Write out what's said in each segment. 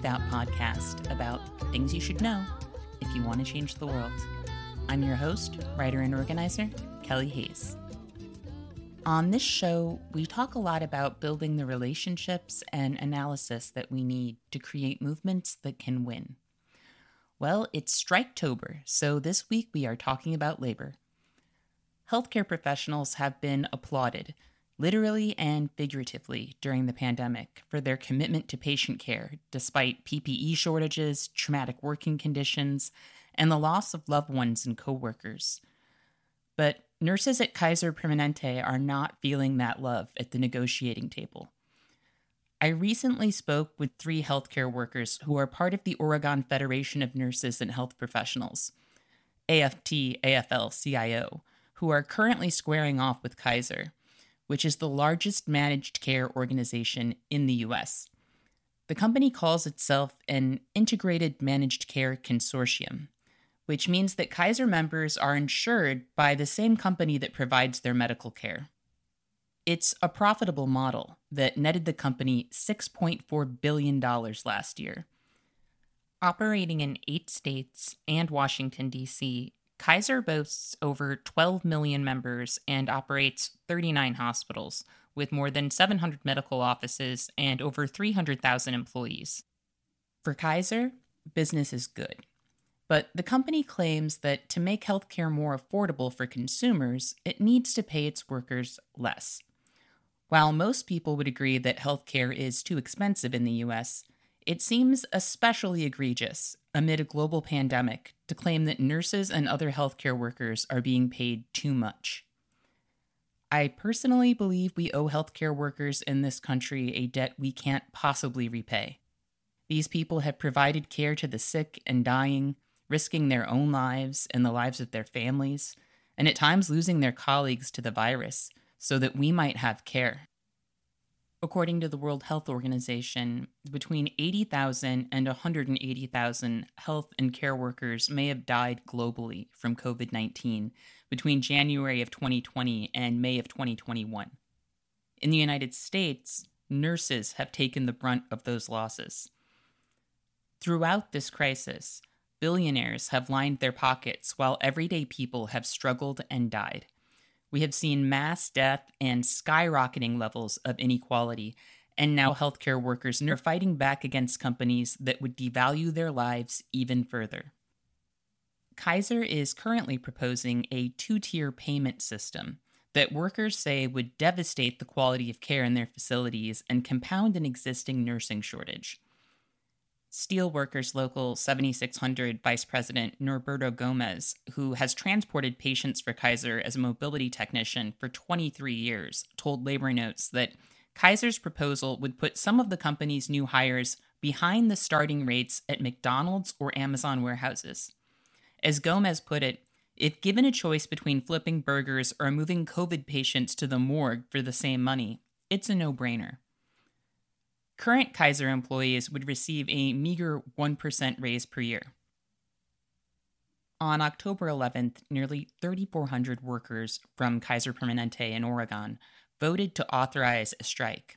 Speak Out podcast about things you should know if you want to change the world. I'm your host, writer, and organizer, Kelly Hayes. On this show, we talk a lot about building the relationships and analysis that we need to create movements that can win. Well, it's Striketober, so this week we are talking about labor. Healthcare professionals have been applauded, literally and figuratively, during the pandemic for their commitment to patient care, despite PPE shortages, traumatic working conditions, and the loss of loved ones and coworkers. But nurses at Kaiser Permanente are not feeling that love at the negotiating table. I recently spoke with three healthcare workers who are part of the Oregon Federation of Nurses and Health Professionals, AFT AFL CIO, who are currently squaring off with Kaiser, which is the largest managed care organization in the US. The company calls itself an Integrated Managed Care Consortium, which means that Kaiser members are insured by the same company that provides their medical care. It's a profitable model that netted the company $6.4 billion last year. Operating in eight states and Washington, D.C., Kaiser boasts over 12 million members and operates 39 hospitals, with more than 700 medical offices and over 300,000 employees. For Kaiser, business is good. But the company claims that to make healthcare more affordable for consumers, it needs to pay its workers less. While most people would agree that healthcare is too expensive in the US, it seems especially egregious amid a global pandemic to claim that nurses and other healthcare workers are being paid too much. I personally believe we owe healthcare workers in this country a debt we can't possibly repay. These people have provided care to the sick and dying, risking their own lives and the lives of their families, and at times losing their colleagues to the virus so that we might have care. According to the World Health Organization, between 80,000 and 180,000 health and care workers may have died globally from COVID 19 between January of 2020 and May of 2021. In the United States, nurses have taken the brunt of those losses. Throughout this crisis, billionaires have lined their pockets while everyday people have struggled and died. We have seen mass death and skyrocketing levels of inequality, and now healthcare workers are fighting back against companies that would devalue their lives even further. Kaiser is currently proposing a two tier payment system that workers say would devastate the quality of care in their facilities and compound an existing nursing shortage. Steelworkers Local 7600 Vice President Norberto Gomez, who has transported patients for Kaiser as a mobility technician for 23 years, told Labor Notes that Kaiser's proposal would put some of the company's new hires behind the starting rates at McDonald's or Amazon warehouses. As Gomez put it, if given a choice between flipping burgers or moving COVID patients to the morgue for the same money, it's a no brainer. Current Kaiser employees would receive a meager 1% raise per year. On October 11th, nearly 3,400 workers from Kaiser Permanente in Oregon voted to authorize a strike.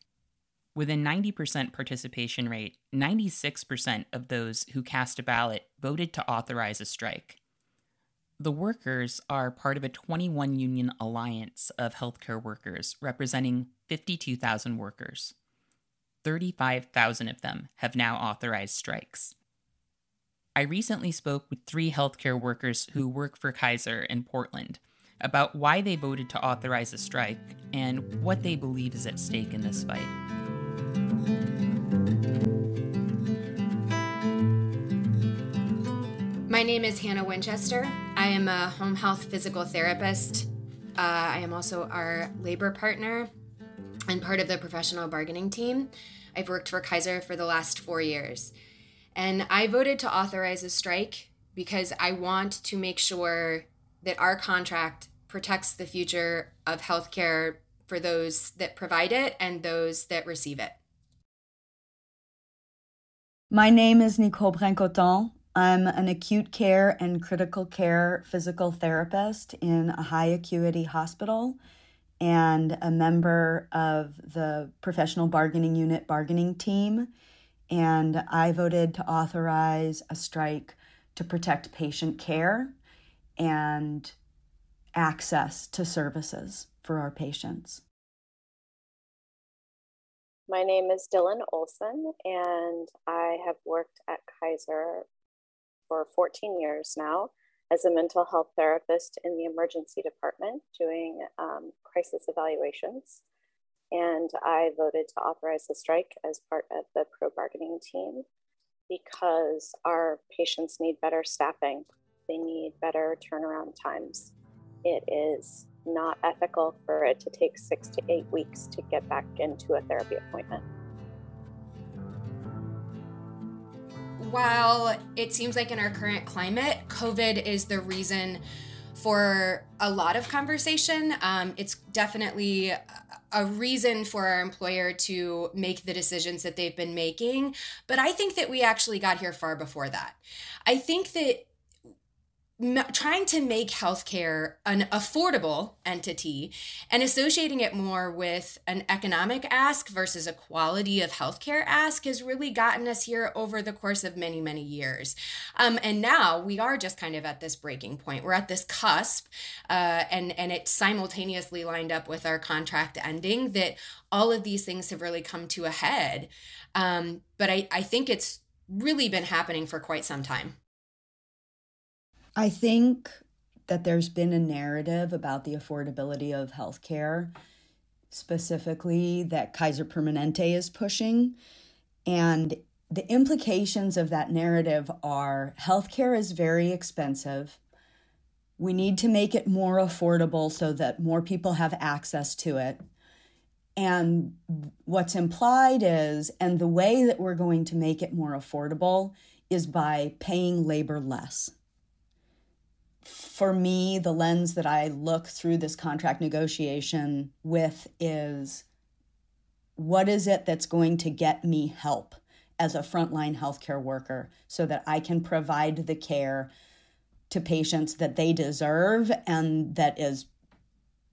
With a 90% participation rate, 96% of those who cast a ballot voted to authorize a strike. The workers are part of a 21 union alliance of healthcare workers representing 52,000 workers. 35,000 of them have now authorized strikes. I recently spoke with three healthcare workers who work for Kaiser in Portland about why they voted to authorize a strike and what they believe is at stake in this fight. My name is Hannah Winchester. I am a home health physical therapist. Uh, I am also our labor partner and part of the professional bargaining team. I've worked for Kaiser for the last four years. And I voted to authorize a strike because I want to make sure that our contract protects the future of healthcare for those that provide it and those that receive it. My name is Nicole Brancoton. I'm an acute care and critical care physical therapist in a high acuity hospital and a member of the professional bargaining unit bargaining team. and I voted to authorize a strike to protect patient care and access to services for our patients. My name is Dylan Olson, and I have worked at Kaiser for 14 years now as a mental health therapist in the emergency department doing um, crisis evaluations. And I voted to authorize the strike as part of the pro bargaining team because our patients need better staffing, they need better turnaround times. It is not ethical for it to take six to eight weeks to get back into a therapy appointment. While it seems like in our current climate, COVID is the reason for a lot of conversation. Um, it's definitely a reason for our employer to make the decisions that they've been making. But I think that we actually got here far before that. I think that trying to make healthcare an affordable entity and associating it more with an economic ask versus a quality of healthcare ask has really gotten us here over the course of many many years. Um, and now we are just kind of at this breaking point. We're at this cusp uh, and and it simultaneously lined up with our contract ending that all of these things have really come to a head. Um, but I, I think it's really been happening for quite some time I think that there's been a narrative about the affordability of healthcare, specifically that Kaiser Permanente is pushing. And the implications of that narrative are healthcare is very expensive. We need to make it more affordable so that more people have access to it. And what's implied is, and the way that we're going to make it more affordable is by paying labor less for me, the lens that I look through this contract negotiation with is what is it that's going to get me help as a frontline healthcare worker so that I can provide the care to patients that they deserve and that is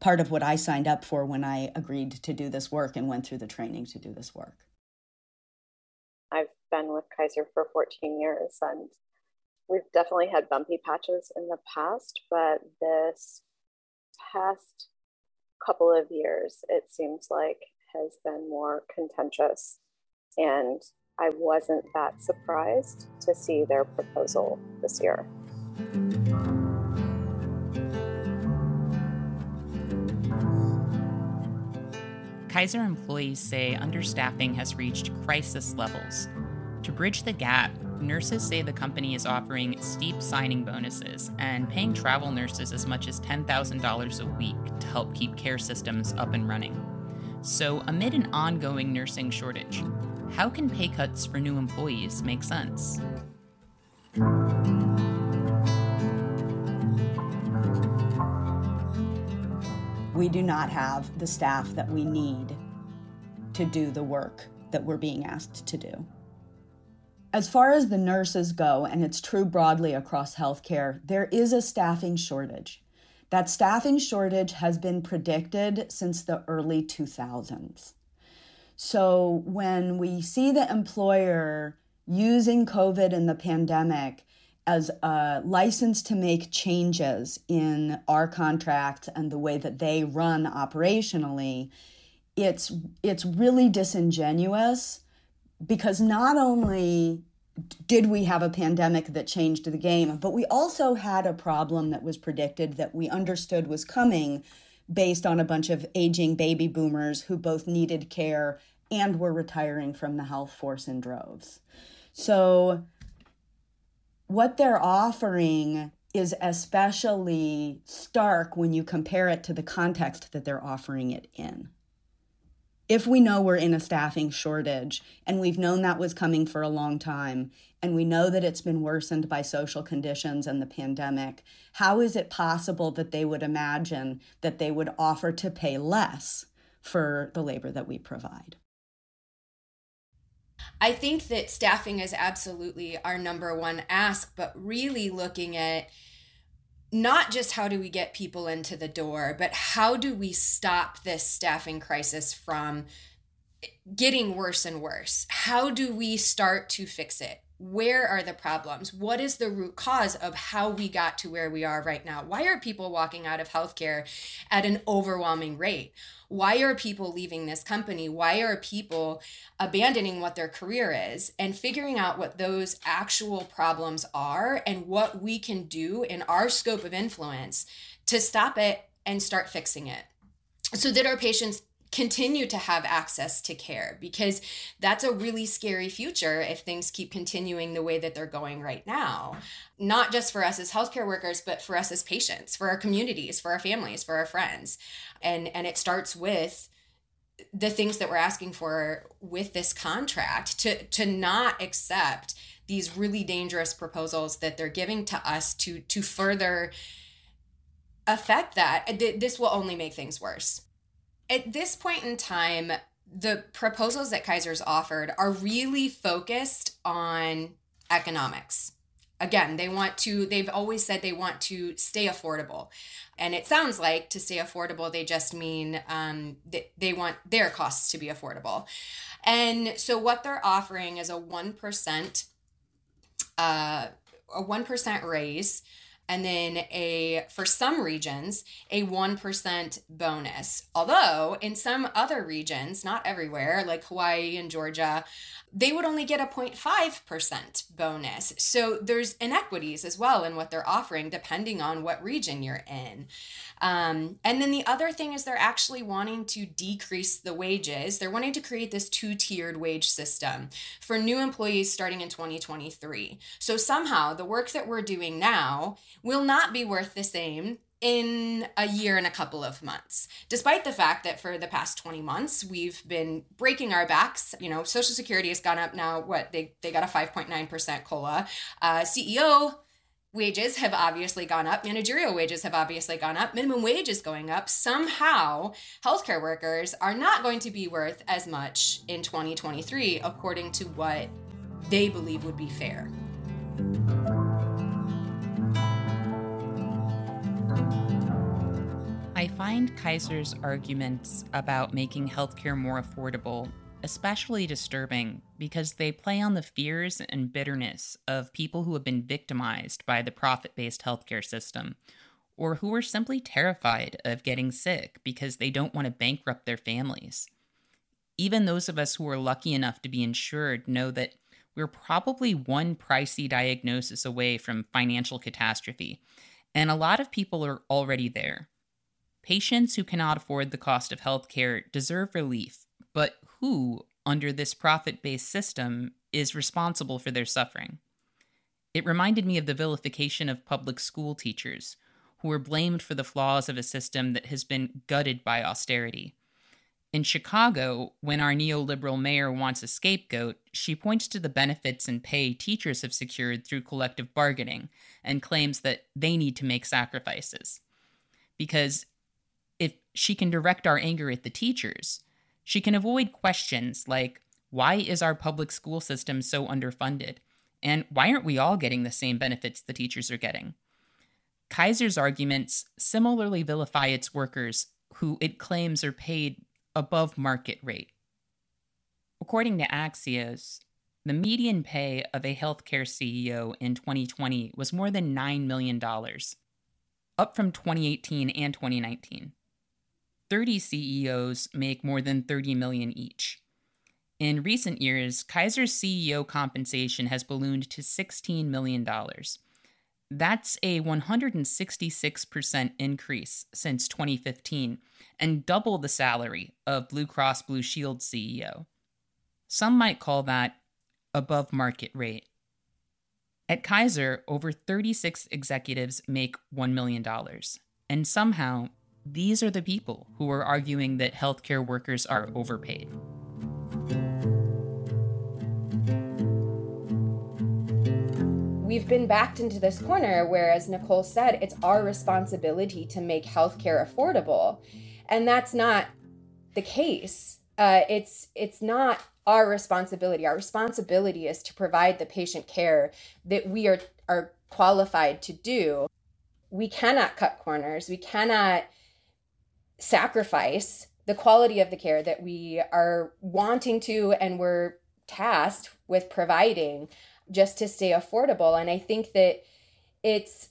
part of what I signed up for when I agreed to do this work and went through the training to do this work. I've been with Kaiser for 14 years and we've definitely had bumpy patches in the past, but this past couple of years, it seems like has been more contentious. And I wasn't that surprised to see their proposal this year. Kaiser employees say understaffing has reached crisis levels. To bridge the gap, nurses say the company is offering steep signing bonuses and paying travel nurses as much as $10,000 a week to help keep care systems up and running. So, amid an ongoing nursing shortage, how can pay cuts for new employees make sense? We do not have the staff that we need to do the work that we're being asked to do. As far as the nurses go, and it's true broadly across healthcare, there is a staffing shortage. That staffing shortage has been predicted since the early 2000s. So when we see the employer using COVID and the pandemic as a license to make changes in our contract and the way that they run operationally, it's it's really disingenuous because not only did we have a pandemic that changed the game, but we also had a problem that was predicted that we understood was coming based on a bunch of aging baby boomers who both needed care and were retiring from the health force in droves. So, what they're offering is especially stark when you compare it to the context that they're offering it in if we know we're in a staffing shortage and we've known that was coming for a long time and we know that it's been worsened by social conditions and the pandemic, how is it possible that they would imagine that they would offer to pay less for the labor that we provide? I think that staffing is absolutely our number one ask, but really looking at not just how do we get people into the door, but how do we stop this staffing crisis from getting worse and worse. How do we start to fix it? Where are the problems? What is the root cause of how we got to where we are right now? Why are people walking out of healthcare at an overwhelming rate? Why are people leaving this company? Why are people abandoning what their career is and figuring out what those actual problems are and what we can do in our scope of influence to stop it and start fixing it so that our patients continue to have access to care because that's a really scary future if things keep continuing the way that they're going right now. Not just for us as healthcare workers, but for us as patients, for our communities, for our families, for our friends. And and it starts with the things that we're asking for with this contract to to not accept these really dangerous proposals that they're giving to us to to further affect that this will only make things worse at this point in time, the proposals that Kaiser's offered are really focused on economics. Again, they want to, they've always said they want to stay affordable. And it sounds like to stay affordable, they just mean um, they, they want their costs to be affordable. And so what they're offering is a 1%, uh, a 1% raise and then a for some regions a 1% bonus. Although in some other regions not everywhere like hawaii and georgia they would only get a 0.5% bonus so there's inequities as well in what they're offering depending on what region you're in um, and then the other thing is they're actually wanting to decrease the wages. They're wanting to create this two tiered wage system for new employees starting in 2023. So somehow the work that we're doing now will not be worth the same in a year and a couple of months despite the fact that for the past 20 months we've been breaking our backs you know social security has gone up now what they, they got a 5.9% cola uh, ceo wages have obviously gone up, managerial wages have obviously gone up, minimum wage is going up. Somehow, healthcare workers are not going to be worth as much in 2023, according to what they believe would be fair. Find Kaiser's arguments about making healthcare more affordable especially disturbing because they play on the fears and bitterness of people who have been victimized by the profit based healthcare system, or who are simply terrified of getting sick because they don't want to bankrupt their families. Even those of us who are lucky enough to be insured know that we're probably one pricey diagnosis away from financial catastrophe, and a lot of people are already there. Patients who cannot afford the cost of healthcare deserve relief, but who, under this profit based system, is responsible for their suffering. It reminded me of the vilification of public school teachers, who are blamed for the flaws of a system that has been gutted by austerity. In Chicago, when our neoliberal mayor wants a scapegoat, she points to the benefits and pay teachers have secured through collective bargaining and claims that they need to make sacrifices. Because she can direct our anger at the teachers, she can avoid questions like why is our public school system so underfunded? And why aren't we all getting the same benefits the teachers are getting? Kaiser's arguments similarly vilify its workers, who it claims are paid above market rate. According to Axios, the median pay of a healthcare CEO in 2020 was more than $9 million, up from 2018 and 2019. 30 CEOs make more than 30 million each. In recent years, Kaiser's CEO compensation has ballooned to $16 million. That's a 166% increase since 2015 and double the salary of Blue Cross Blue Shield CEO. Some might call that above market rate. At Kaiser, over 36 executives make $1 million, and somehow these are the people who are arguing that healthcare workers are overpaid. We've been backed into this corner where, as Nicole said, it's our responsibility to make healthcare affordable. And that's not the case. Uh, it's it's not our responsibility. Our responsibility is to provide the patient care that we are are qualified to do. We cannot cut corners. We cannot sacrifice the quality of the care that we are wanting to and we're tasked with providing just to stay affordable. And I think that it's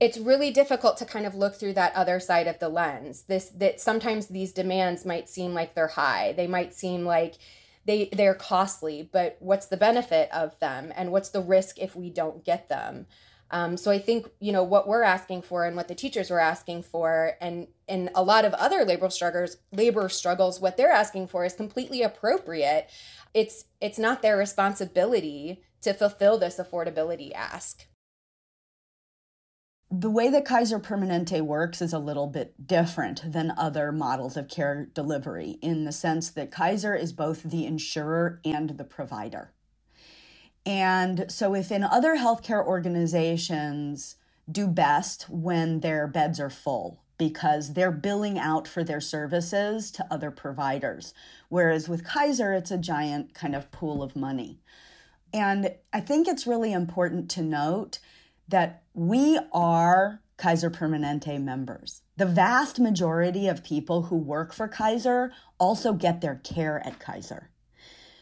it's really difficult to kind of look through that other side of the lens. This that sometimes these demands might seem like they're high. They might seem like they they're costly, but what's the benefit of them and what's the risk if we don't get them? Um, so I think you know what we're asking for and what the teachers were asking for, and and a lot of other labor struggles, labor struggles, what they're asking for is completely appropriate. It's it's not their responsibility to fulfill this affordability ask. The way that Kaiser Permanente works is a little bit different than other models of care delivery in the sense that Kaiser is both the insurer and the provider. And so, if in other healthcare organizations do best when their beds are full because they're billing out for their services to other providers, whereas with Kaiser, it's a giant kind of pool of money. And I think it's really important to note that we are Kaiser Permanente members. The vast majority of people who work for Kaiser also get their care at Kaiser.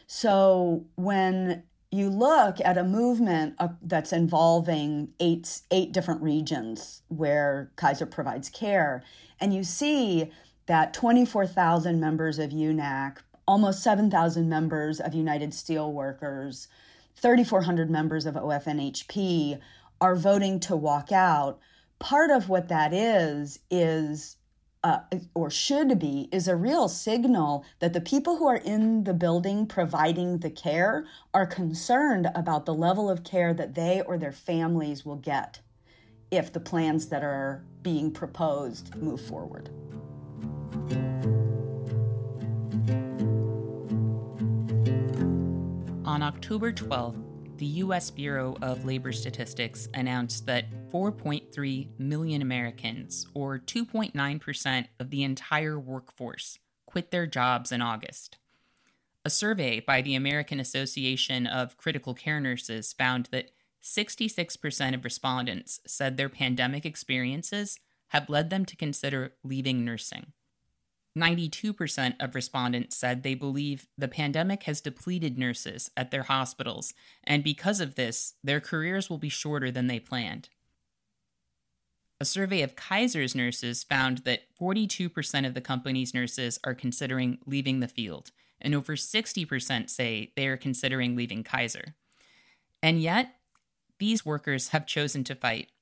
So when you look at a movement uh, that's involving eight eight different regions where Kaiser provides care, and you see that 24,000 members of UNAC, almost 7,000 members of United Steelworkers, 3,400 members of OFNHP are voting to walk out. Part of what that is is uh, or should be is a real signal that the people who are in the building providing the care are concerned about the level of care that they or their families will get if the plans that are being proposed move forward. On October 12th, the U.S. Bureau of Labor Statistics announced that 4.3 million Americans, or 2.9% of the entire workforce, quit their jobs in August. A survey by the American Association of Critical Care Nurses found that 66% of respondents said their pandemic experiences have led them to consider leaving nursing. 92% of respondents said they believe the pandemic has depleted nurses at their hospitals, and because of this, their careers will be shorter than they planned. A survey of Kaiser's nurses found that 42% of the company's nurses are considering leaving the field, and over 60% say they are considering leaving Kaiser. And yet, these workers have chosen to fight,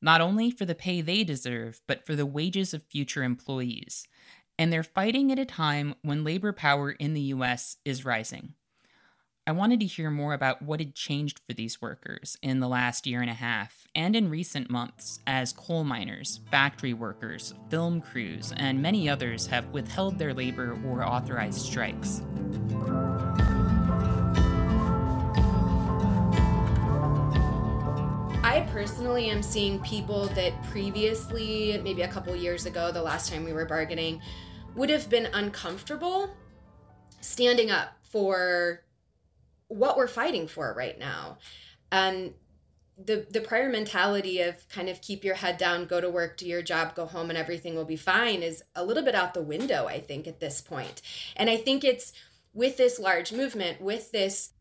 not only for the pay they deserve, but for the wages of future employees and they're fighting at a time when labor power in the US is rising. I wanted to hear more about what had changed for these workers in the last year and a half and in recent months as coal miners, factory workers, film crews, and many others have withheld their labor or authorized strikes. I personally am seeing people that previously, maybe a couple years ago, the last time we were bargaining, would have been uncomfortable standing up for what we're fighting for right now. And the the prior mentality of kind of keep your head down, go to work, do your job, go home and everything will be fine is a little bit out the window, I think at this point. And I think it's with this large movement, with this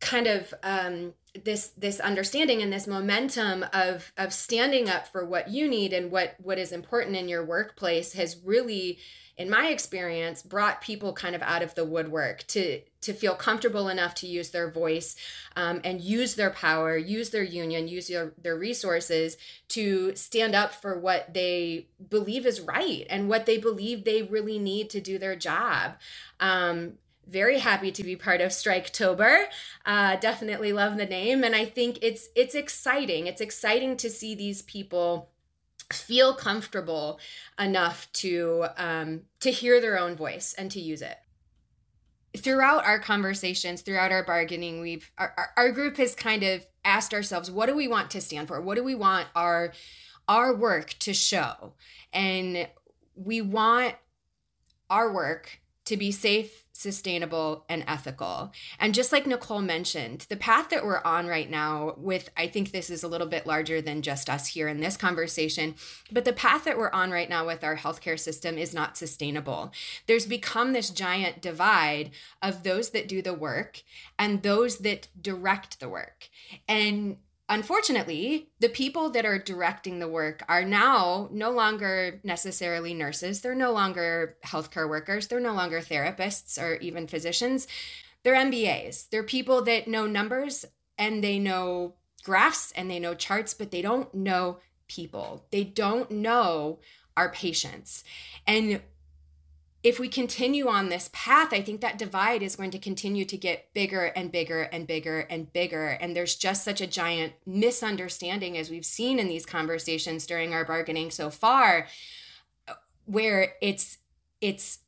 kind of um, this this understanding and this momentum of of standing up for what you need and what what is important in your workplace has really in my experience brought people kind of out of the woodwork to to feel comfortable enough to use their voice um, and use their power use their union use your, their resources to stand up for what they believe is right and what they believe they really need to do their job. Um, very happy to be part of Striketober. Uh, definitely love the name, and I think it's it's exciting. It's exciting to see these people feel comfortable enough to um, to hear their own voice and to use it throughout our conversations throughout our bargaining we've our, our group has kind of asked ourselves what do we want to stand for what do we want our our work to show and we want our work to be safe sustainable, and ethical. And just like Nicole mentioned, the path that we're on right now, with I think this is a little bit larger than just us here in this conversation, but the path that we're on right now with our healthcare system is not sustainable. There's become this giant divide of those that do the work and those that direct the work. And unfortunately, the people that are directing the work are now no longer necessarily nurses. They're no longer healthcare workers. They're no longer therapists or even physicians. They're MBAs. They're people that know numbers and they know graphs and they know charts, but they don't know people. They don't know our patients. And if we continue on this path, I think that divide is going to continue to get bigger and bigger and bigger and bigger. And there's just such a giant misunderstanding, as we've seen in these conversations during our bargaining so far, where it's, it's,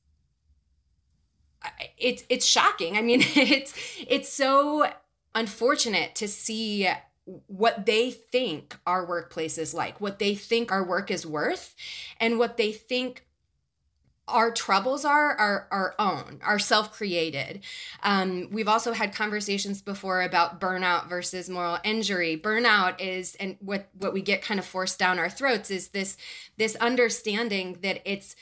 it's it's shocking. I mean, it's it's so unfortunate to see what they think our workplace is like, what they think our work is worth, and what they think our troubles are our our own our self-created. Um, we've also had conversations before about burnout versus moral injury. Burnout is and what what we get kind of forced down our throats is this this understanding that it's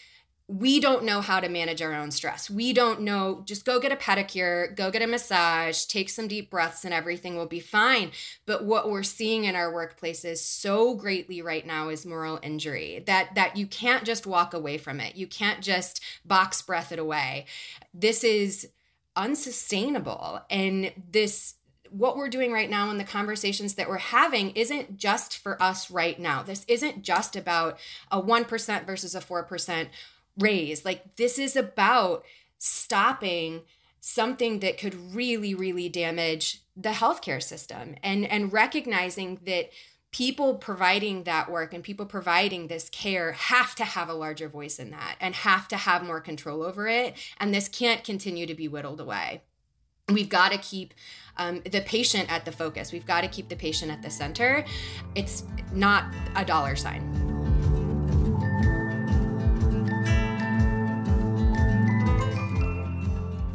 we don't know how to manage our own stress. We don't know, just go get a pedicure, go get a massage, take some deep breaths, and everything will be fine. But what we're seeing in our workplaces so greatly right now is moral injury that that you can't just walk away from it. You can't just box breath it away. This is unsustainable. And this what we're doing right now and the conversations that we're having isn't just for us right now. This isn't just about a 1% versus a 4% raise. Like this is about stopping something that could really really damage the healthcare system and and recognizing that people providing that work and people providing this care have to have a larger voice in that and have to have more control over it. And this can't continue to be whittled away. We've got to keep um, the patient at the focus. We've got to keep the patient at the center. It's not a dollar sign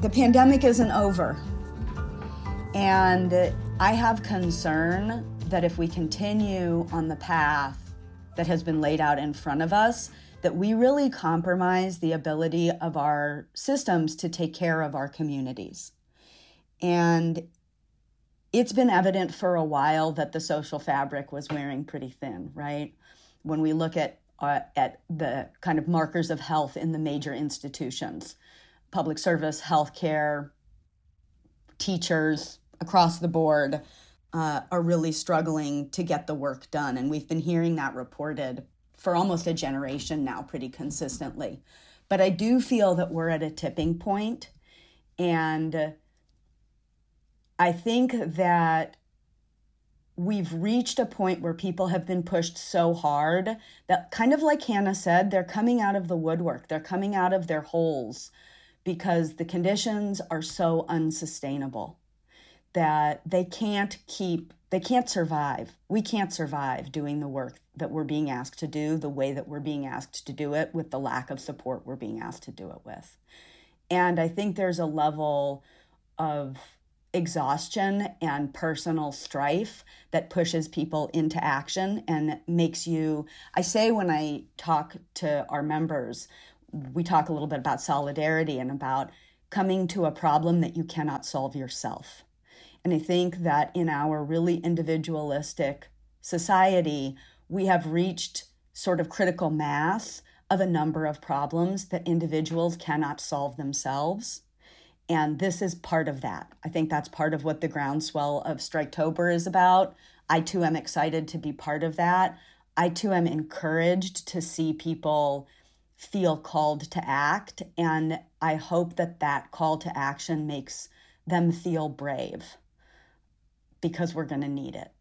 the pandemic isn't over. And I have concern that if we continue on the path that has been laid out in front of us, that we really compromise the ability of our systems to take care of our communities. And it's been evident for a while that the social fabric was wearing pretty thin, right? When we look at uh, at the kind of markers of health in the major institutions, public service, healthcare, teachers across the board uh, are really struggling to get the work done. And we've been hearing that reported for almost a generation now, pretty consistently. But I do feel that we're at a tipping point, and I think that we've reached a point where people have been pushed so hard that, kind of like Hannah said, they're coming out of the woodwork, they're coming out of their holes because the conditions are so unsustainable that they can't keep they can't survive. We can't survive doing the work that we're being asked to do the way that we're being asked to do it with the lack of support we're being asked to do it with. And i think there's a level of exhaustion and personal strife that pushes people into action and makes you i say when i talk to our members we talk a little bit about solidarity and about coming to a problem that you cannot solve yourself. And I think that in our really individualistic society, we have reached sort of critical mass of a number of problems that individuals cannot solve themselves. And this is part of that. I think that's part of what the groundswell of Striketober is about. I too am excited to be part of that. I too am encouraged to see people feel called to act. And I hope that that call to action makes them feel brave because we're going to need it.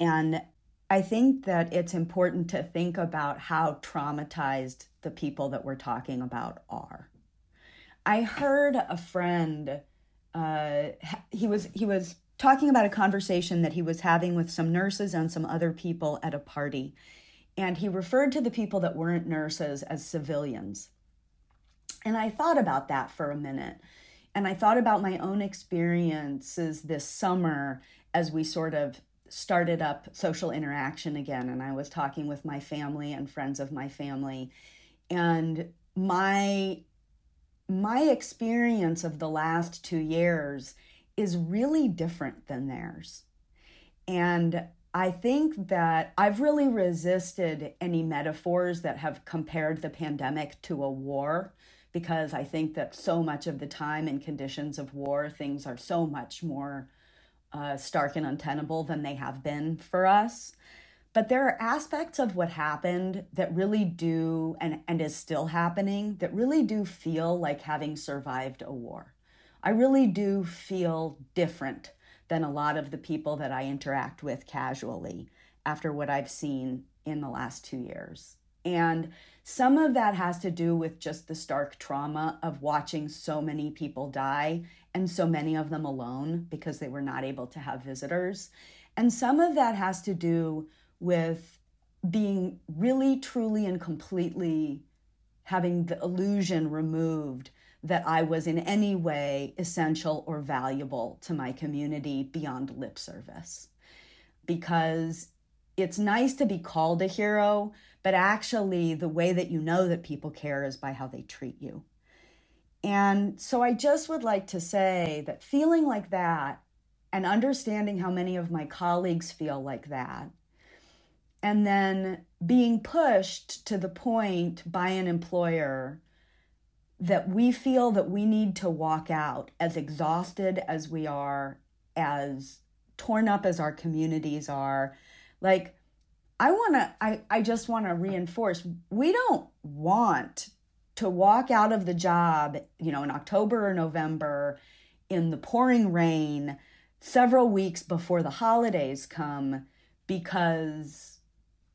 And I think that it's important to think about how traumatized the people that we're talking about are. I heard a friend uh, he was he was talking about a conversation that he was having with some nurses and some other people at a party and he referred to the people that weren't nurses as civilians. And I thought about that for a minute. And I thought about my own experiences this summer as we sort of started up social interaction again. And I was talking with my family and friends of my family. And my my experience of the last two years is really different than theirs. And I think that I've really resisted any metaphors that have compared the pandemic to a war because I think that so much of the time in conditions of war, things are so much more uh, stark and untenable than they have been for us. But there are aspects of what happened that really do, and, and is still happening, that really do feel like having survived a war. I really do feel different than a lot of the people that I interact with casually after what I've seen in the last two years. And some of that has to do with just the stark trauma of watching so many people die and so many of them alone because they were not able to have visitors. And some of that has to do with being really, truly, and completely having the illusion removed that I was in any way essential or valuable to my community beyond lip service. Because it's nice to be called a hero, but actually, the way that you know that people care is by how they treat you. And so I just would like to say that feeling like that and understanding how many of my colleagues feel like that, and then being pushed to the point by an employer that we feel that we need to walk out as exhausted as we are, as torn up as our communities are. Like, I want to, I, I just want to reinforce we don't want to walk out of the job, you know, in October or November in the pouring rain several weeks before the holidays come because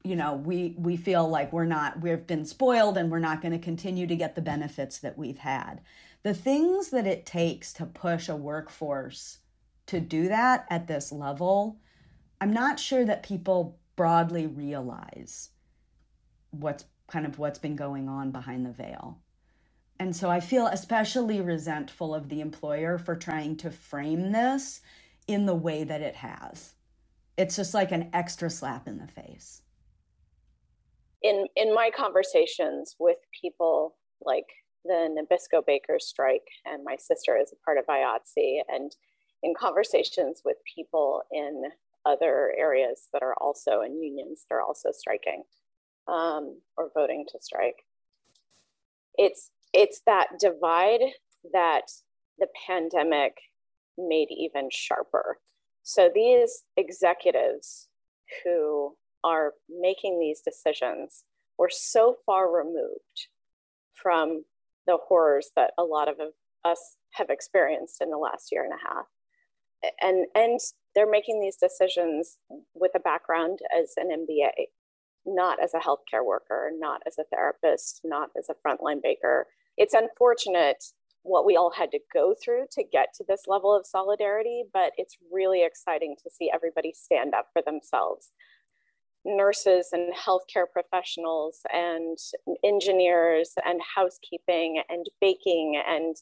you know we we feel like we're not we've been spoiled and we're not going to continue to get the benefits that we've had the things that it takes to push a workforce to do that at this level i'm not sure that people broadly realize what's kind of what's been going on behind the veil. And so I feel especially resentful of the employer for trying to frame this in the way that it has. It's just like an extra slap in the face. In in my conversations with people like the Nabisco Bakers strike, and my sister is a part of IATSE, and in conversations with people in other areas that are also in unions that are also striking um, or voting to strike. It's it's that divide that the pandemic made even sharper. So these executives who are making these decisions were so far removed from the horrors that a lot of us have experienced in the last year and a half and and they're making these decisions with a background as an MBA, not as a healthcare worker, not as a therapist, not as a frontline baker. It's unfortunate what we all had to go through to get to this level of solidarity, but it's really exciting to see everybody stand up for themselves. Nurses and healthcare professionals and engineers and housekeeping and baking and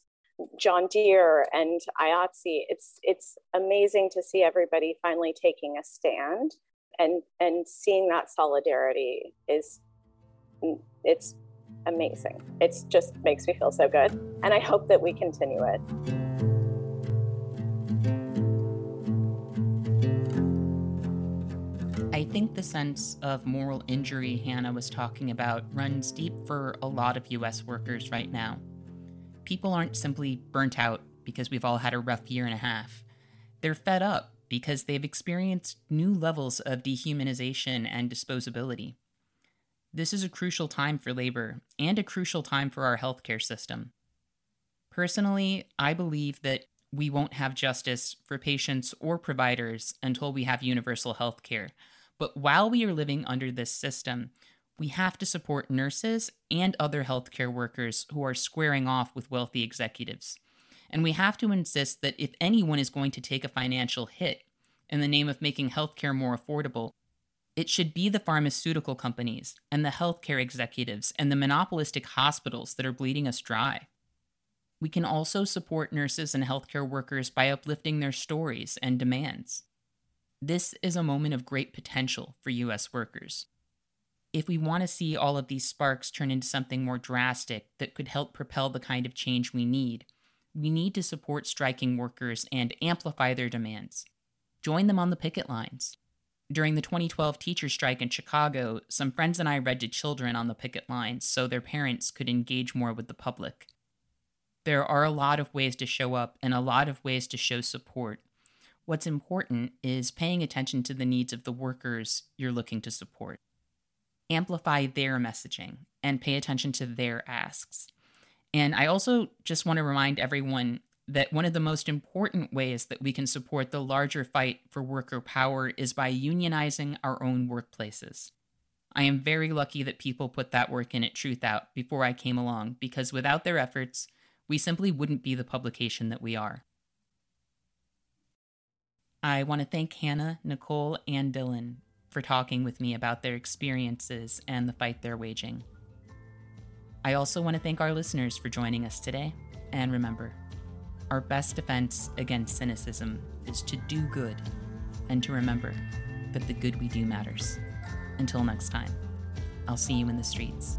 John Deere and IATSE. It's it's amazing to see everybody finally taking a stand and and seeing that solidarity is it's amazing. It's just makes me feel so good. And I hope that we continue it. I think the sense of moral injury Hannah was talking about runs deep for a lot of US workers right now people aren't simply burnt out because we've all had a rough year and a half. They're fed up because they've experienced new levels of dehumanization and disposability. This is a crucial time for labor and a crucial time for our healthcare system. Personally, I believe that we won't have justice for patients or providers until we have universal healthcare. But while we are living under this system, we have to support nurses and other healthcare workers who are squaring off with wealthy executives. And we have to insist that if anyone is going to take a financial hit in the name of making healthcare more affordable, it should be the pharmaceutical companies and the healthcare executives and the monopolistic hospitals that are bleeding us dry. We can also support nurses and healthcare workers by uplifting their stories and demands. This is a moment of great potential for U.S. workers. If we want to see all of these sparks turn into something more drastic that could help propel the kind of change we need, we need to support striking workers and amplify their demands. Join them on the picket lines. During the 2012 teacher strike in Chicago, some friends and I read to children on the picket lines so their parents could engage more with the public. There are a lot of ways to show up and a lot of ways to show support. What's important is paying attention to the needs of the workers you're looking to support. Amplify their messaging and pay attention to their asks. And I also just want to remind everyone that one of the most important ways that we can support the larger fight for worker power is by unionizing our own workplaces. I am very lucky that people put that work in at Truthout before I came along because without their efforts, we simply wouldn't be the publication that we are. I want to thank Hannah, Nicole, and Dylan for talking with me about their experiences and the fight they're waging. I also want to thank our listeners for joining us today. And remember, our best defense against cynicism is to do good and to remember that the good we do matters. Until next time, I'll see you in the streets.